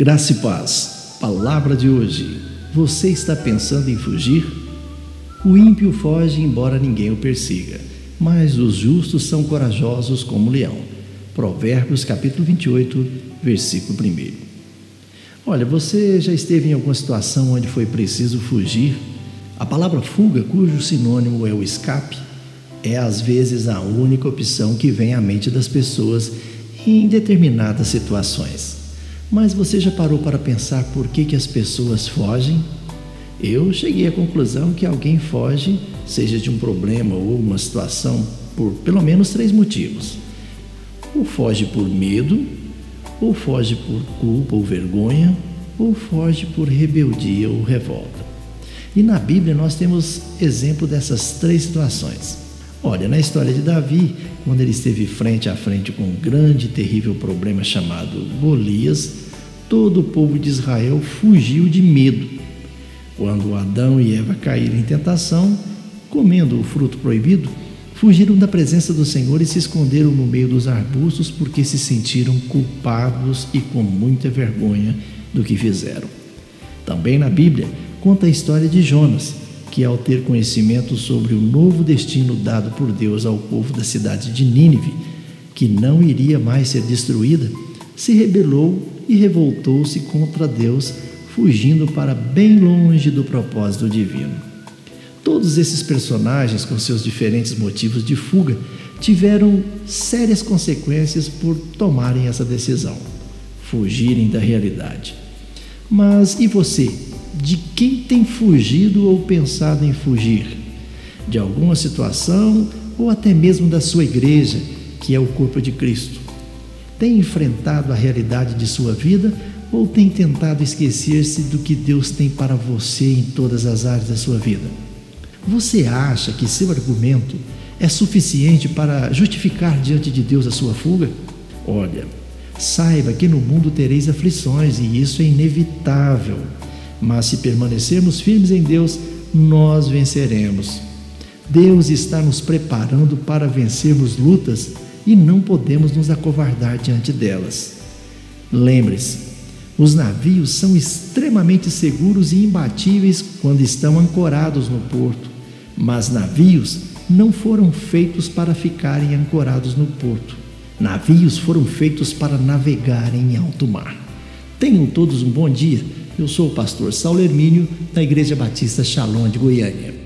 Graça e paz. Palavra de hoje. Você está pensando em fugir? O ímpio foge embora ninguém o persiga, mas os justos são corajosos como o leão. Provérbios capítulo 28, versículo 1. Olha, você já esteve em alguma situação onde foi preciso fugir? A palavra fuga, cujo sinônimo é o escape, é às vezes a única opção que vem à mente das pessoas em determinadas situações. Mas você já parou para pensar por que, que as pessoas fogem? Eu cheguei à conclusão que alguém foge, seja de um problema ou uma situação, por pelo menos três motivos. Ou foge por medo, ou foge por culpa ou vergonha, ou foge por rebeldia ou revolta. E na Bíblia nós temos exemplo dessas três situações. Olha, na história de Davi, quando ele esteve frente a frente com um grande e terrível problema chamado Golias, todo o povo de Israel fugiu de medo. Quando Adão e Eva caíram em tentação, comendo o fruto proibido, fugiram da presença do Senhor e se esconderam no meio dos arbustos porque se sentiram culpados e com muita vergonha do que fizeram. Também na Bíblia conta a história de Jonas, que ao ter conhecimento sobre o novo destino dado por Deus ao povo da cidade de Nínive, que não iria mais ser destruída, se rebelou e revoltou-se contra Deus, fugindo para bem longe do propósito divino. Todos esses personagens, com seus diferentes motivos de fuga, tiveram sérias consequências por tomarem essa decisão, fugirem da realidade. Mas e você? De quem tem fugido ou pensado em fugir? De alguma situação ou até mesmo da sua igreja, que é o corpo de Cristo? Tem enfrentado a realidade de sua vida ou tem tentado esquecer-se do que Deus tem para você em todas as áreas da sua vida? Você acha que seu argumento é suficiente para justificar diante de Deus a sua fuga? Olha, saiba que no mundo tereis aflições e isso é inevitável, mas se permanecermos firmes em Deus, nós venceremos. Deus está nos preparando para vencermos lutas e não podemos nos acovardar diante delas. Lembre-se, os navios são extremamente seguros e imbatíveis quando estão ancorados no porto, mas navios não foram feitos para ficarem ancorados no porto. Navios foram feitos para navegar em alto mar. Tenham todos um bom dia. Eu sou o pastor Saulo Hermínio, da Igreja Batista Shalom de Goiânia.